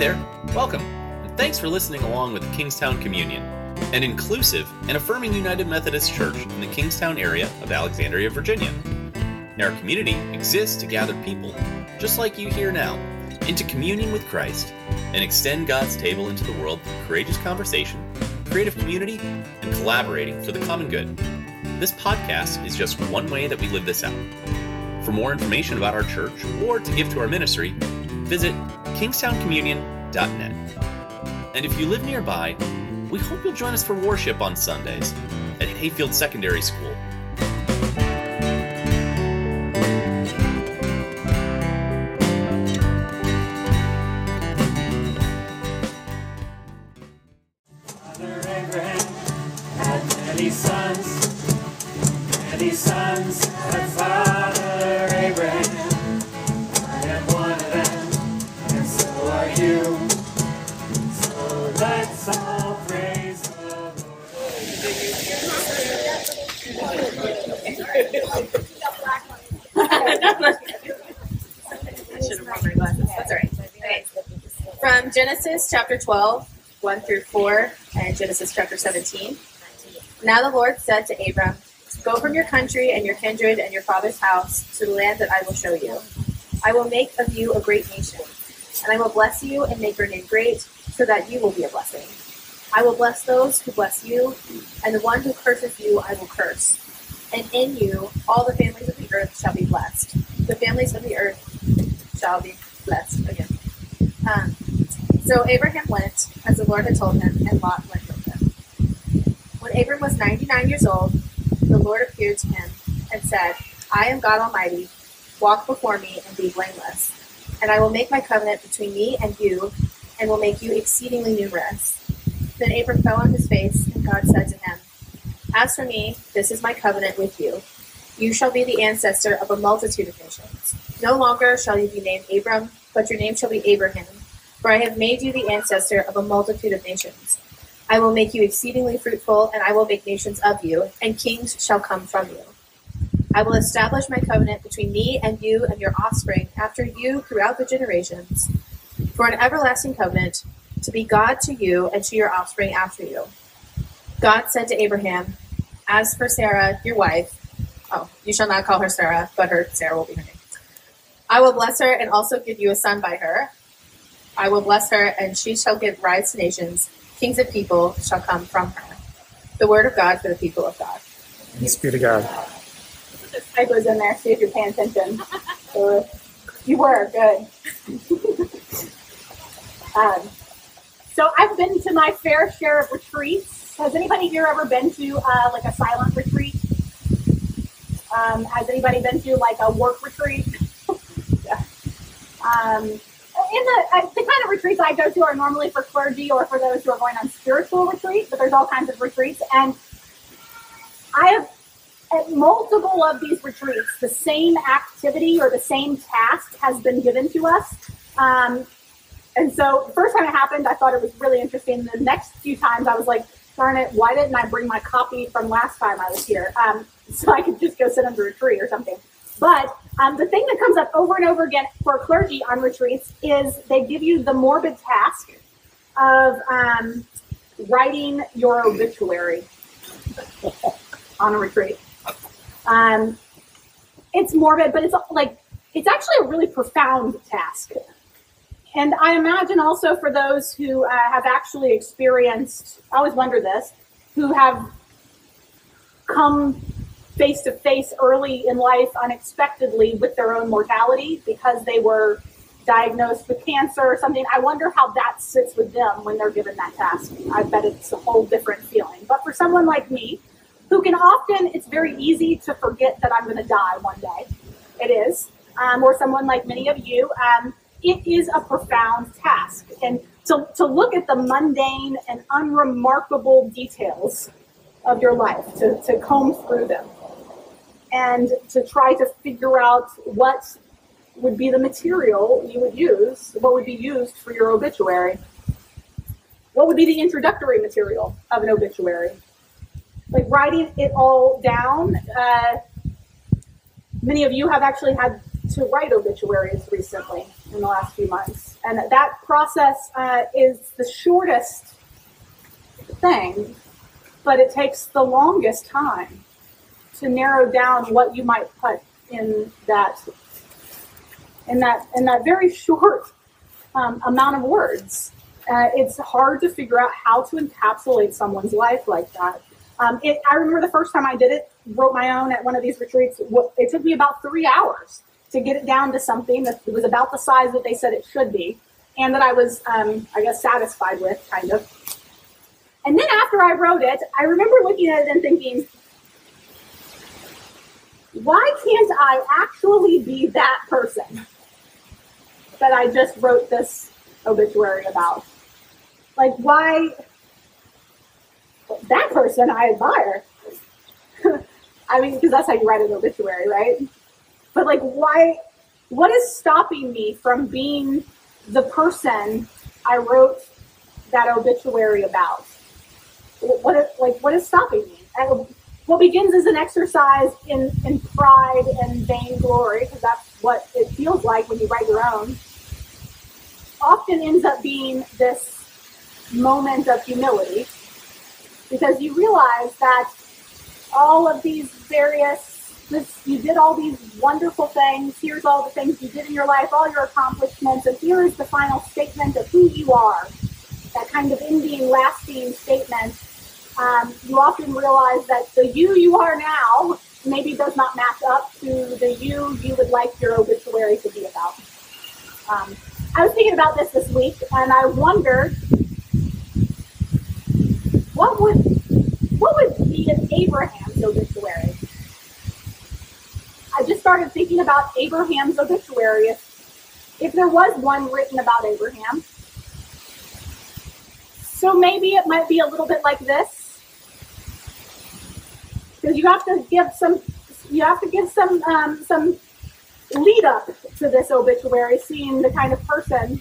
there, welcome, and thanks for listening along with the Kingstowne Communion, an inclusive and affirming United Methodist Church in the Kingstowne area of Alexandria, Virginia. And our community exists to gather people, just like you here now, into communion with Christ and extend God's table into the world through courageous conversation, creative community, and collaborating for the common good. This podcast is just one way that we live this out. For more information about our church or to give to our ministry, visit kingstowncommunion.net. And if you live nearby, we hope you'll join us for worship on Sundays at Hayfield Secondary School. Chapter 12, 1 through 4, and Genesis chapter 17. Now the Lord said to Abram, Go from your country and your kindred and your father's house to the land that I will show you. I will make of you a great nation, and I will bless you and make your name great, so that you will be a blessing. I will bless those who bless you, and the one who curses you I will curse. And in you all the families of the earth shall be blessed. The families of the earth shall be blessed again. Um, so Abraham went as the Lord had told him, and Lot went with him. When Abram was 99 years old, the Lord appeared to him and said, I am God Almighty. Walk before me and be blameless. And I will make my covenant between me and you, and will make you exceedingly numerous. Then Abram fell on his face, and God said to him, As for me, this is my covenant with you. You shall be the ancestor of a multitude of nations. No longer shall you be named Abram, but your name shall be Abraham, for I have made you the ancestor of a multitude of nations. I will make you exceedingly fruitful, and I will make nations of you, and kings shall come from you. I will establish my covenant between me and you and your offspring after you throughout the generations, for an everlasting covenant to be God to you and to your offspring after you. God said to Abraham, As for Sarah, your wife, oh, you shall not call her Sarah, but her Sarah will be her name. I will bless her and also give you a son by her. I will bless her, and she shall give rise to nations. Kings of people shall come from her. The word of God for the people of God. Thanks be to God. typos in there, see if you're paying attention. So you were, good. um, so I've been to my fair share of retreats. Has anybody here ever been to uh, like a silent retreat? Um, has anybody been to like a work retreat? yeah. Um, in the, uh, the kind of retreats I go to are normally for clergy or for those who are going on spiritual retreats, but there's all kinds of retreats. And I have at multiple of these retreats, the same activity or the same task has been given to us. Um, and so first time it happened, I thought it was really interesting. The next few times, I was like, darn it, why didn't I bring my copy from last time I was here? Um, so I could just go sit under a tree or something. But um, the thing that comes up over and over again for clergy on retreats is they give you the morbid task of um, writing your obituary on a retreat. Um, it's morbid, but it's like it's actually a really profound task. And I imagine also for those who uh, have actually experienced, I always wonder this, who have come face to face early in life unexpectedly with their own mortality because they were diagnosed with cancer or something. I wonder how that sits with them when they're given that task. I bet it's a whole different feeling. But for someone like me, who can often, it's very easy to forget that I'm going to die one day. It is. Um, or someone like many of you, um, it is a profound task. And to, to look at the mundane and unremarkable details of your life, to, to comb through them, and to try to figure out what would be the material you would use, what would be used for your obituary. What would be the introductory material of an obituary? Like writing it all down. Uh, many of you have actually had to write obituaries recently. in the last few months. And that process uh, is the shortest thing, but it takes the longest time to narrow down what you might put in that in that in that very short um, amount of words. Uh, it's hard to figure out how to encapsulate someone's life like that. Um, it, I remember the first time I did it, wrote my own at one of these retreats. It took me about three hours to get it down to something that was about the size that they said it should be, and that I was, um, I guess, satisfied with, kind of. And then after I wrote it, I remember looking at it and thinking, why can't I actually be that person that I just wrote this obituary about? Like, why? That person I admire. I mean, because that's how you write an obituary, right? But, like, why? What is stopping me from being the person I wrote that obituary about? What, like, what is stopping me? And what begins as an exercise in, in pride and vainglory, because that's what it feels like when you write your own, often ends up being this moment of humility. Because you realize that all of these various this, you did all these wonderful things here's all the things you did in your life all your accomplishments and here is the final statement of who you are. That kind of ending lasting statement um, you often realize that the you you are now maybe does not match up to the you you would like your obituary to be about. Um, I was thinking about this this week, and I wondered what would what would be in Abraham's obituary. I just started thinking about Abraham's obituary. If, if there was one written about Abraham, so maybe it might be a little bit like this because you have to give some you have to give some um, some lead up to this obituary, seeing the kind of person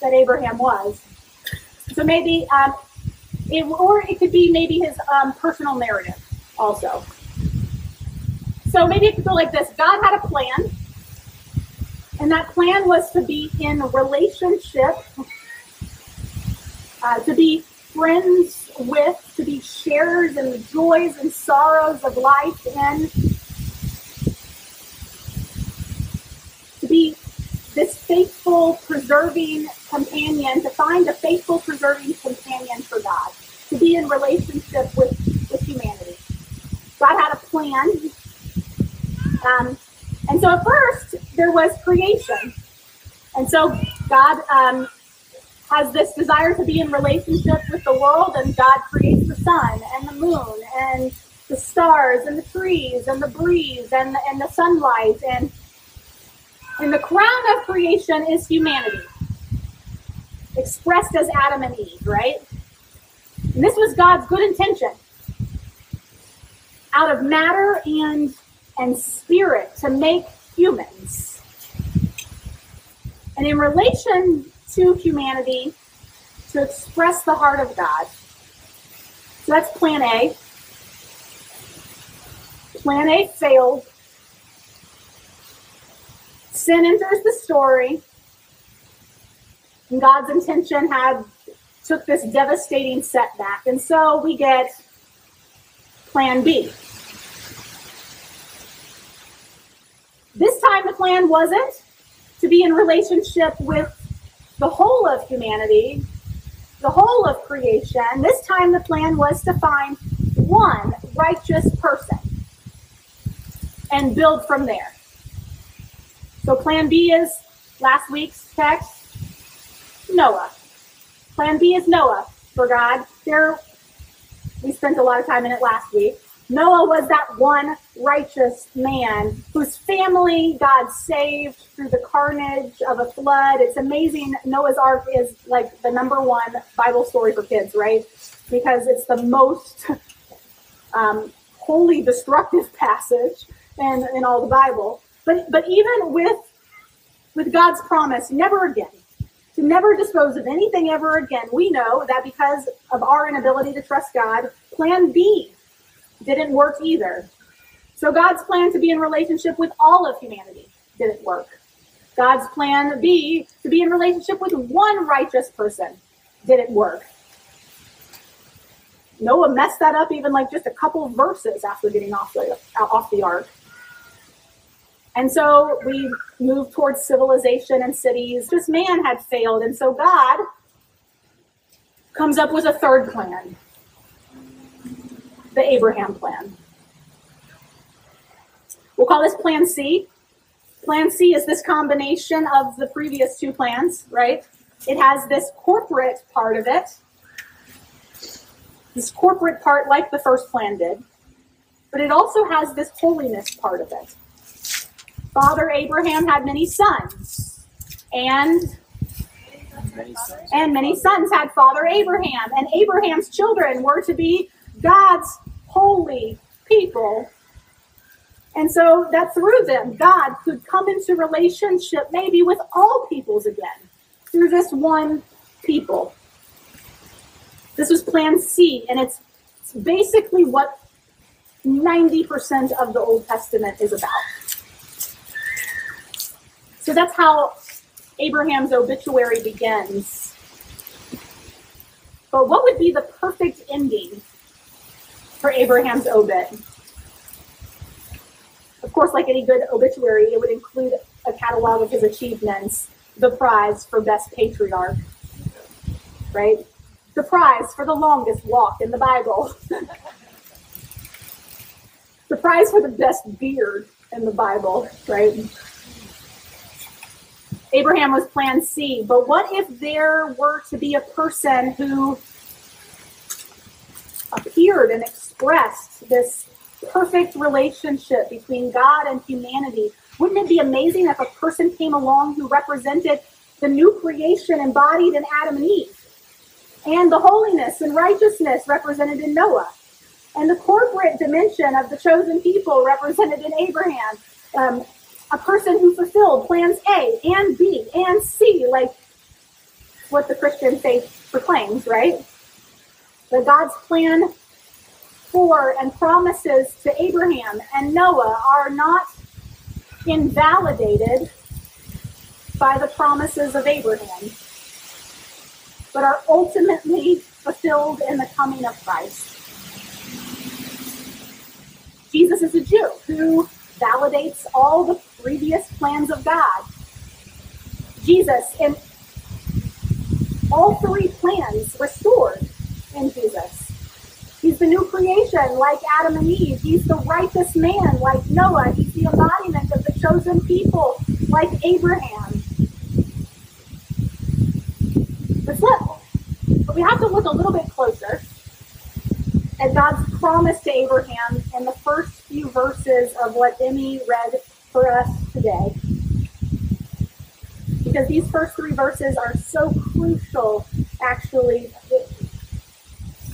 that Abraham was. So maybe, um, it, or it could be maybe his um, personal narrative also. So maybe it could go like this: God had a plan, and that plan was to be in relationship, uh, to be friends with, to be sharers in the joys and sorrows of life, and to be this faithful, preserving companion, to find a faithful, preserving companion for God, to be in relationship with, with humanity. God had a plan. Um, and so at first, there was creation. And so God um, has this desire to be in relationship with the world, and God creates the sun and the moon and the stars and the trees and the breeze and the, and the sunlight and and the crown of creation is humanity expressed as Adam and Eve, right? And this was God's good intention. Out of matter and and spirit to make humans. And in relation to humanity to express the heart of God. So that's plan A. Plan A failed. Sin enters the story. And God's intention had took this devastating setback. And so we get plan B. This time the plan wasn't to be in relationship with the whole of humanity, the whole of creation. This time the plan was to find one righteous person and build from there. So plan B is last week's text, Noah. Plan B is Noah for God. There we spent a lot of time in it last week. Noah was that one righteous man whose family God saved through the carnage of a flood. It's amazing. Noah's Ark is like the number one Bible story for kids, right? Because it's the most um, wholly destructive passage in, in all the Bible. But but even with with God's promise, never again, to never dispose of anything ever again, we know that because of our inability to trust God, plan B didn't work either. So God's plan to be in relationship with all of humanity didn't work. God's plan B, to be in relationship with one righteous person, didn't work. Noah messed that up even like just a couple verses after getting off the off the ark. And so we moved towards civilization and cities. This man had failed, and so God comes up with a third plan, the Abraham plan. We'll call this Plan C. Plan C is this combination of the previous two plans, right? It has this corporate part of it, this corporate part like the first plan did, but it also has this holiness part of it. Father Abraham had many sons, and and many sons had Father Abraham, and Abraham's children were to be God's holy people. And so that through them, God could come into relationship maybe with all peoples again through this one people. This was Plan C, and it's, it's basically what 90% of the Old Testament is about. So that's how Abraham's obituary begins. But what would be the perfect ending for Abraham's obit? Of course, like any good obituary, it would include a catalog of his achievements, the prize for best patriarch, right? The prize for the longest walk in the Bible, the prize for the best beard in the Bible, right? Abraham was plan C, but what if there were to be a person who appeared and expressed this perfect relationship between God and humanity? Wouldn't it be amazing if a person came along who represented the new creation embodied in Adam and Eve, and the holiness and righteousness represented in Noah, and the corporate dimension of the chosen people represented in Abraham? Um, a person who fulfilled plans A and B and C, like what the Christian faith proclaims, right? That God's plan for and promises to Abraham and Noah are not invalidated by the promises of Abraham, but are ultimately fulfilled in the coming of Christ. Jesus is a Jew who validates all the previous plans of God. Jesus, in all three plans restored in Jesus. He's the new creation, like Adam and Eve. He's the righteous man, like Noah. He's the embodiment of the chosen people, like Abraham. But look, but we have to look a little bit closer at God's promise to Abraham in the first few verses of what Emmy read for us today. Because these first three verses are so crucial, actually,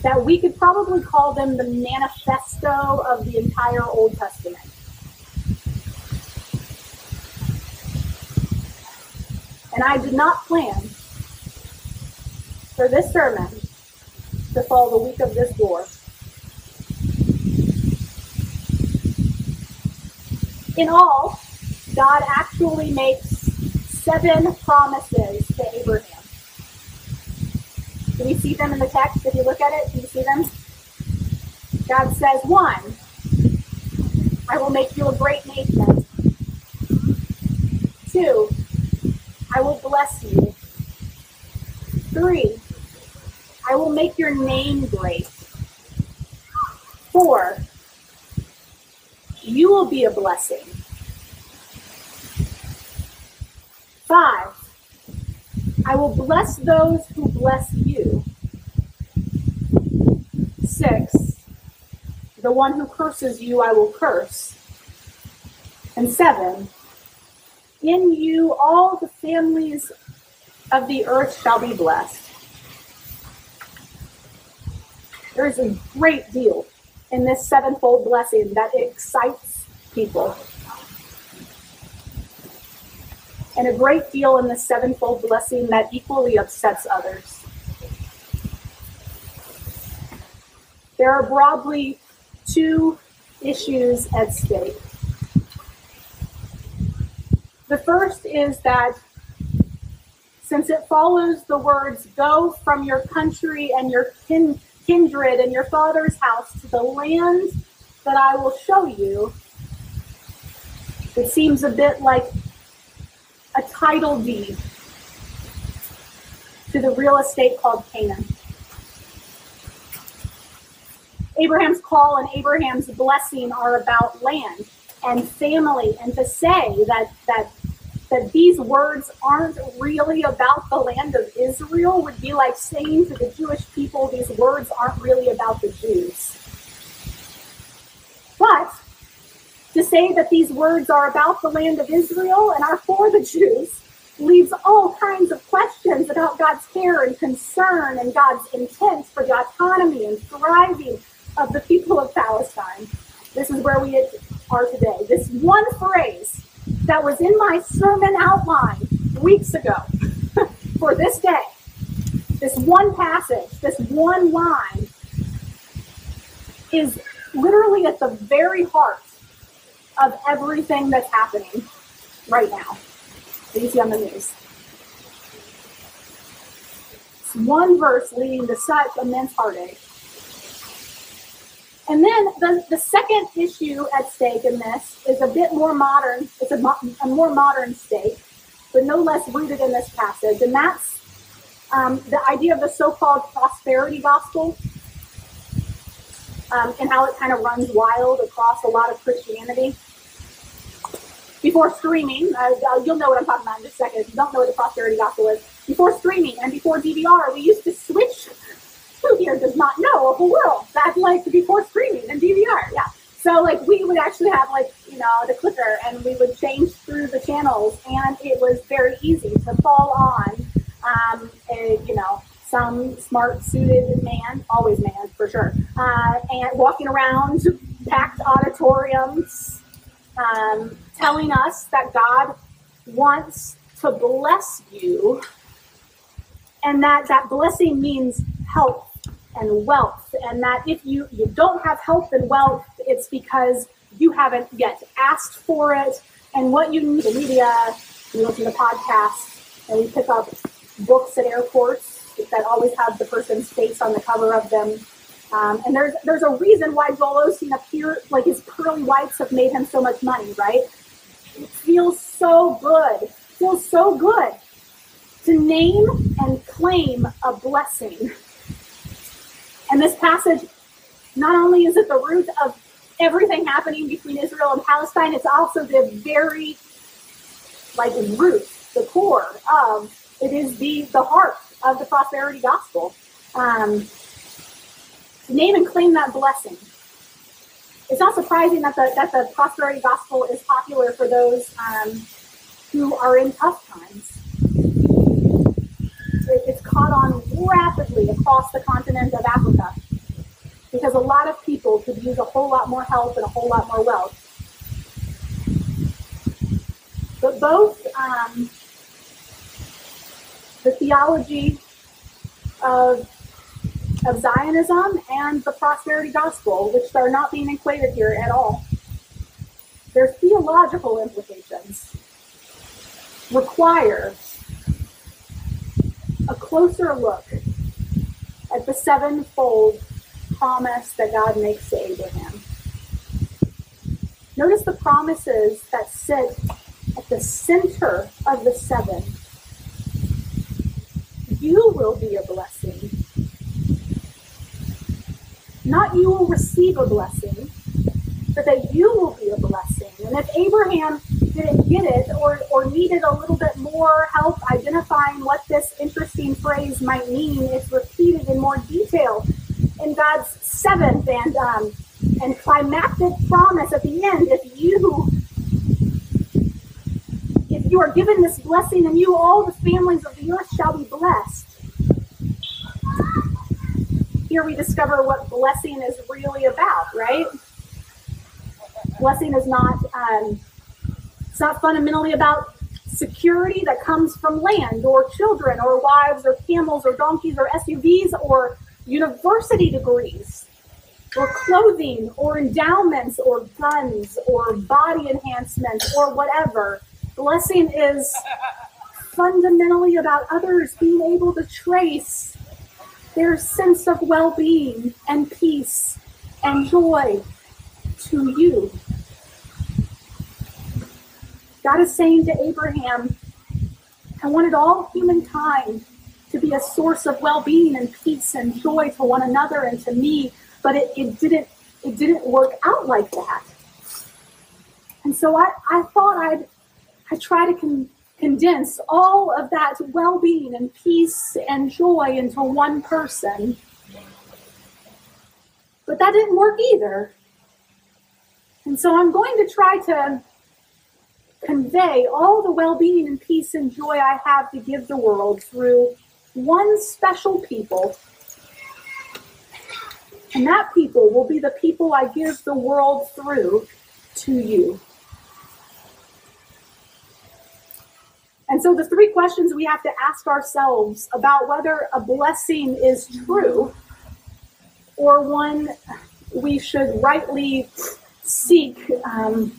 that we could probably call them the manifesto of the entire Old Testament. And I did not plan for this sermon to fall the week of this war. In all, God actually makes seven promises to Abraham. Do we see them in the text? If you look at it, do you see them? God says, one, I will make you a great nation. Two, I will bless you. Three, I will make your name great. Four, you will be a blessing. Five, I will bless those who bless you. Six, the one who curses you, I will curse. And seven, in you all the families of the earth shall be blessed. There is a great deal in this sevenfold blessing that excites people. And a great deal in the sevenfold blessing that equally upsets others. There are broadly two issues at stake. The first is that since it follows the words, go from your country and your kin- kindred and your father's house to the land that I will show you, it seems a bit like a title deed to the real estate called Canaan. Abraham's call and Abraham's blessing are about land and family, and to say that that that these words aren't really about the land of Israel would be like saying to the Jewish people, these words aren't really about the Jews. But to say that these words are about the land of Israel and are for the Jews leaves all kinds of questions about God's care and concern and God's intent for the autonomy and thriving of the people of Palestine. This is where we are today. This one phrase that was in my sermon outline weeks ago for this day, this one passage, this one line, is literally at the very heart of everything that's happening right now. that you see on the news. It's one verse leading to such immense heartache. And then the, the second issue at stake in this is a bit more modern. It's a, mo- a more modern stake, but no less rooted in this passage. And that's um, the idea of the so called prosperity gospel um, and how it kind of runs wild across a lot of Christianity. Before streaming, uh, you'll know what I'm talking about in just a second. If you don't know what the prosperity gospel is, before streaming and before DVR, we used to switch. Who here does not know of a world that like before streaming and DVR? Yeah. So like we would actually have like you know the clicker and we would change through the channels and it was very easy to fall on um, a, you know some smart suited man, always man for sure, uh, and walking around packed auditoriums, um, telling us that God wants to bless you, and that that blessing means health and wealth, and that if you you don't have health and wealth, it's because you haven't yet asked for it. And what you need, the media, we listen to podcasts, and we pick up books at airports that always have the person's face on the cover of them. Um, and there's there's a reason why Joel Osteen like his pearly whites have made him so much money, right? It feels so good. It feels so good to name and claim a blessing. And this passage, not only is it the root of everything happening between Israel and Palestine, it's also the very like root, the core of it is the the heart of the prosperity gospel. Um, name and claim that blessing. It's not surprising that the that the prosperity gospel is popular for those um, who are in tough times. It, it's caught on rapidly across the continent of Africa because a lot of people could use a whole lot more help and a whole lot more wealth. But both um, the theology of, of Zionism and the prosperity gospel, which are not being equated here at all. Their theological implications require a closer look at the sevenfold promise that God makes to Abraham. Notice the promises that sit at the center of the seven you will be a blessing. Not you will receive a blessing, but that you will be a blessing. And if Abraham didn't get it or, or needed a little bit more help identifying what this interesting phrase might mean, it's repeated in more detail in God's seventh and um, and climactic promise at the end. If you you are given this blessing, and you, all the families of the earth, shall be blessed. Here we discover what blessing is really about, right? Blessing is not, um, it's not fundamentally about security that comes from land or children or wives or camels or donkeys or SUVs or university degrees or clothing or endowments or guns or body enhancement or whatever Blessing is fundamentally about others being able to trace their sense of well being and peace and joy to you. God is saying to Abraham, I wanted all humankind to be a source of well-being and peace and joy to one another and to me, but it, it didn't it didn't work out like that. And so I, I thought I'd I try to con- condense all of that well-being and peace and joy into one person. But that didn't work either. And so I'm going to try to convey all the well being and peace and joy I have to give the world through one special people. And that people will be the people I give the world through to you. So, the three questions we have to ask ourselves about whether a blessing is true or one we should rightly seek um,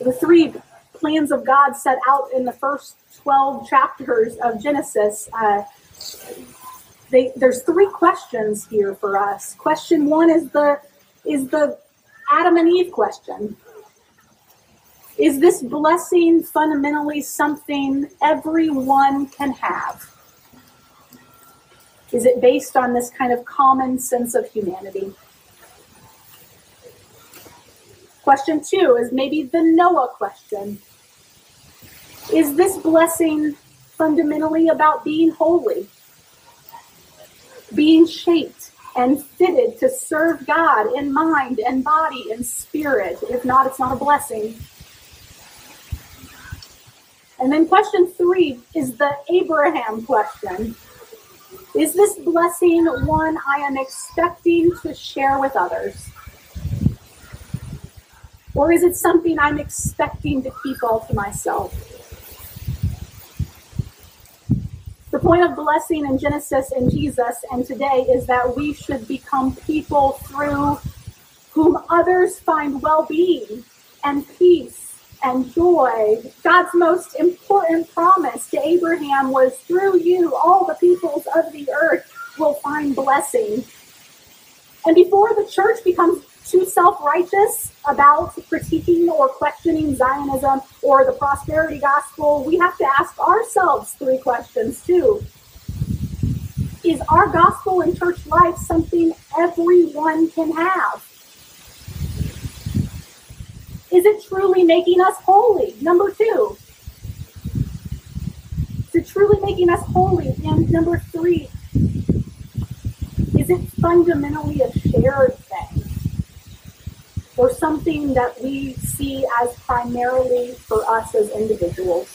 the three plans of God set out in the first 12 chapters of Genesis, uh, they, there's three questions here for us. Question one is the is the Adam and Eve question. Is this blessing fundamentally something everyone can have? Is it based on this kind of common sense of humanity? Question two is maybe the Noah question. Is this blessing fundamentally about being holy, being shaped and fitted to serve God in mind and body and spirit? If not, it's not a blessing. And then question three is the Abraham question. Is this blessing one I am expecting to share with others? Or is it something I'm expecting to keep all to myself? The point of blessing in Genesis and Jesus and today is that we should become people through whom others find well being and peace and joy. God's most important promise to Abraham was through you, all the peoples of the earth will find blessing. And before the church becomes too self righteous about critiquing or questioning Zionism or the prosperity gospel, we have to ask ourselves three questions too. Is our gospel and church life something everyone can have? Is it truly making us holy? Number two. Is it truly making us holy? And number three, is it fundamentally a shared thing? Or something that we see as primarily for us as individuals?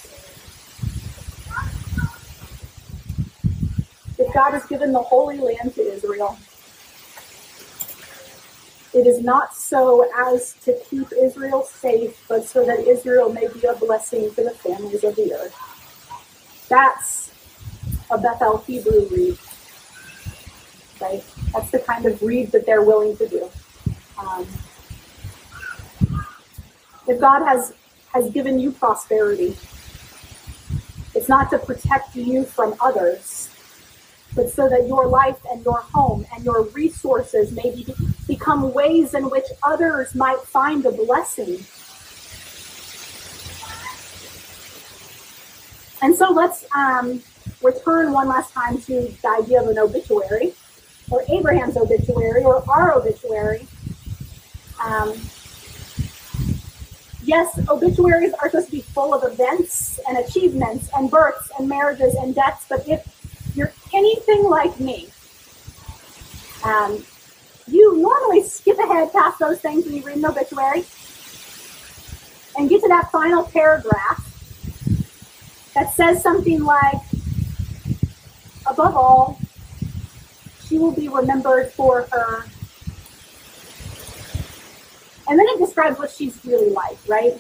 If God has given the Holy Land to Israel, it is not so as to keep Israel safe, but so that Israel may be a blessing for the families of the earth. That's a Beth El Hebrew read. Right? That's the kind of read that they're willing to do. Um, if God has has given you prosperity, it's not to protect you from others, but so that your life and your home and your resources may be, become ways in which others might find a blessing. And so let's um, return one last time to the idea of an obituary, or Abraham's obituary, or our obituary. Um, yes, obituaries are supposed to be full of events and achievements and births and marriages and deaths, but if you're anything like me, um, you normally skip ahead past those things when you read an obituary and get to that final paragraph that says something like, above all, she will be remembered for her. And then it describes what she's really like, right?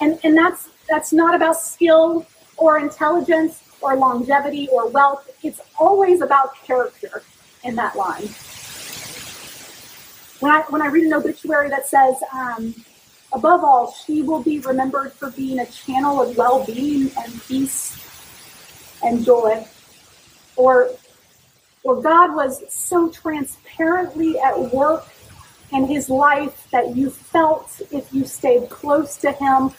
And and that's that's not about skill or intelligence or longevity or wealth. It's always about character in that line. When I when I read an obituary that says um, above all, she will be remembered for being a channel of well being and peace and joy. Or, or God was so transparently at work in his life that you felt if you stayed close to him,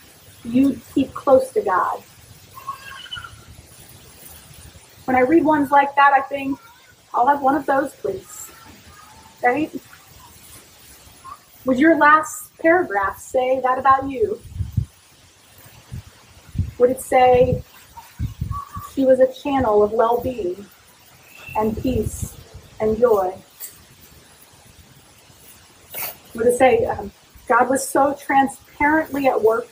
you'd keep close to God. When I read ones like that, I think, I'll have one of those, please. Right? Would your last paragraph say that about you? Would it say she was a channel of well being and peace and joy? Would it say um, God was so transparently at work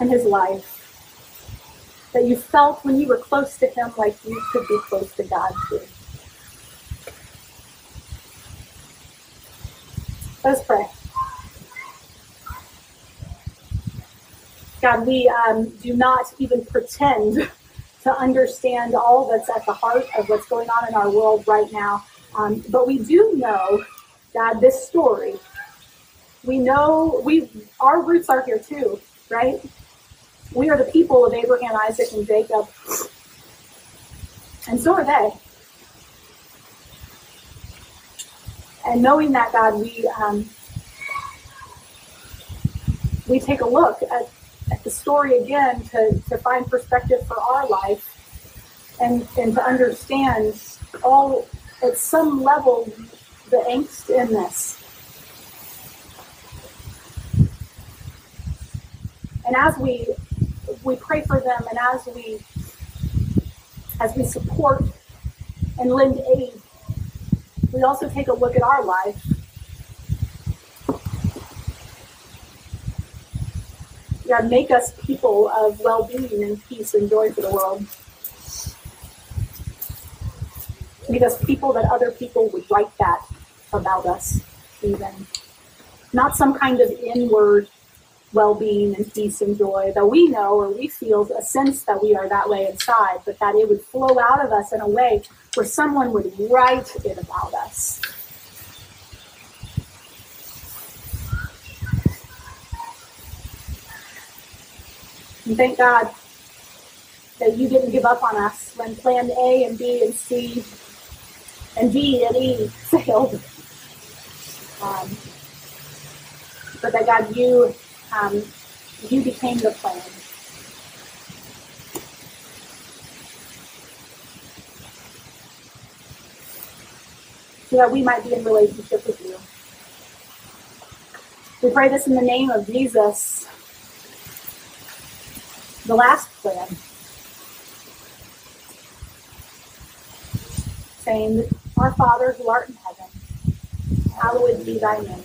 in his life that you felt when you were close to him like you could be close to God too? Let's pray. God, we um, do not even pretend to understand all that's at the heart of what's going on in our world right now. Um, but we do know, God, this story. We know we our roots are here too, right? We are the people of Abraham, Isaac, and Jacob, and so are they. And knowing that, God, we um, we take a look at, at the story again to, to find perspective for our life and, and to understand all at some level the angst in this. And as we we pray for them and as we as we support and lend aid we also take a look at our life. God, make us people of well being and peace and joy for the world. Make us people that other people would write that about us, even. Not some kind of inward well being and peace and joy that we know or we feel a sense that we are that way inside, but that it would flow out of us in a way where someone would write it about us. And thank God that you didn't give up on us when plan A and B and C and D and E failed. Um, but that God, you um, you became the plan. So that we might be in relationship with you. We pray this in the name of Jesus, the last plan. Saying, Our Father who art in heaven, hallowed be thy name.